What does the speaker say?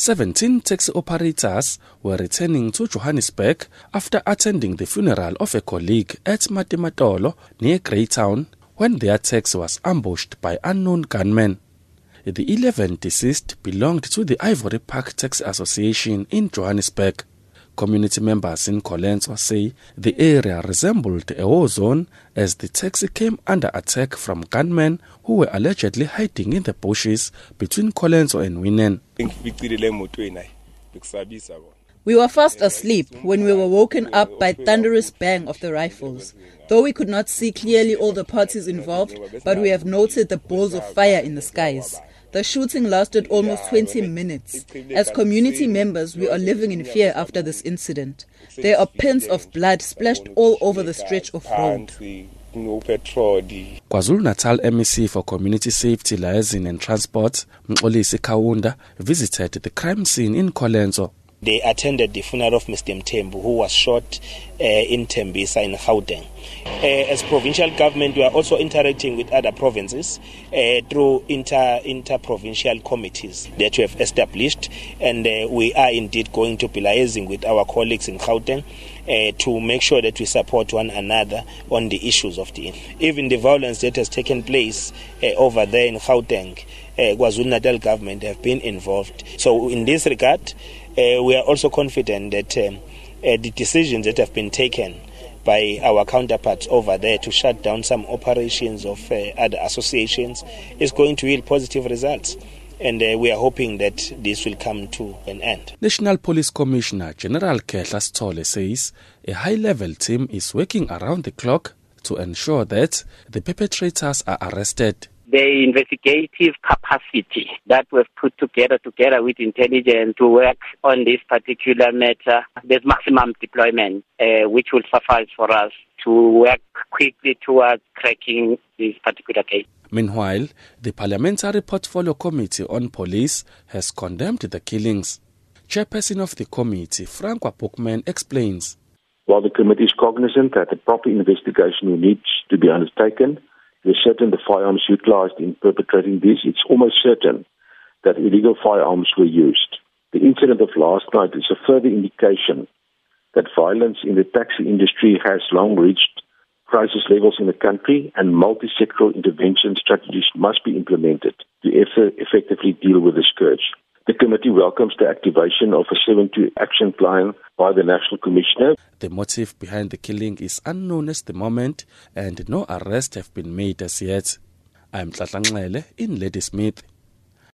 17 taxi operators were returning to Johannesburg after attending the funeral of a colleague at Matimatolo near Greytown when their taxi was ambushed by unknown gunmen. The 11 deceased belonged to the Ivory Park Taxi Association in Johannesburg. Community members in Colenso say the area resembled a war zone as the taxi came under attack from gunmen who were allegedly hiding in the bushes between Colenso and Weenen. We were fast asleep when we were woken up by thunderous bang of the rifles. Though we could not see clearly all the parties involved, but we have noted the balls of fire in the skies. The shooting lasted almost 20 minutes. As community members, we are living in fear after this incident. There are pins of blood splashed all over the stretch of road. KwaZulu Natal MEC for Community Safety, Liaison and Transport, Mxolisi Kaunda, visited the crime scene in Colenso they attended the funeral of Mr. Mthembu, who was shot uh, in Tembisa in Gauteng. Uh, as provincial government, we are also interacting with other provinces uh, through inter inter-provincial committees that we have established, and uh, we are indeed going to be liaising with our colleagues in Gauteng. Uh, to make sure that we support one another on the issues of the even the violence that has taken place uh, over there in Gauteng, uh, Natal government have been involved. So in this regard, uh, we are also confident that um, uh, the decisions that have been taken by our counterparts over there to shut down some operations of uh, other associations is going to yield positive results. And uh, we are hoping that this will come to an end. National Police Commissioner General Kehla Sithole says a high level team is working around the clock to ensure that the perpetrators are arrested the investigative capacity that we've put together together with intelligence to work on this particular matter, there's maximum deployment, uh, which will suffice for us to work quickly towards cracking this particular case. Meanwhile, the Parliamentary Portfolio Committee on Police has condemned the killings. Chairperson of the committee, Francois Beukman, explains. While the committee is cognizant that a proper investigation needs to be undertaken, we're certain the firearms utilized in perpetrating this, it's almost certain that illegal firearms were used. The incident of last night is a further indication that violence in the taxi industry has long reached crisis levels in the country and multi-sectoral intervention strategies must be implemented to effectively deal with the scourge. Welcomes the activation of a 7-2 action plan by the National Commissioner. The motive behind the killing is unknown at the moment and no arrests have been made as yet. I'm Tlatlanglele in Ladysmith.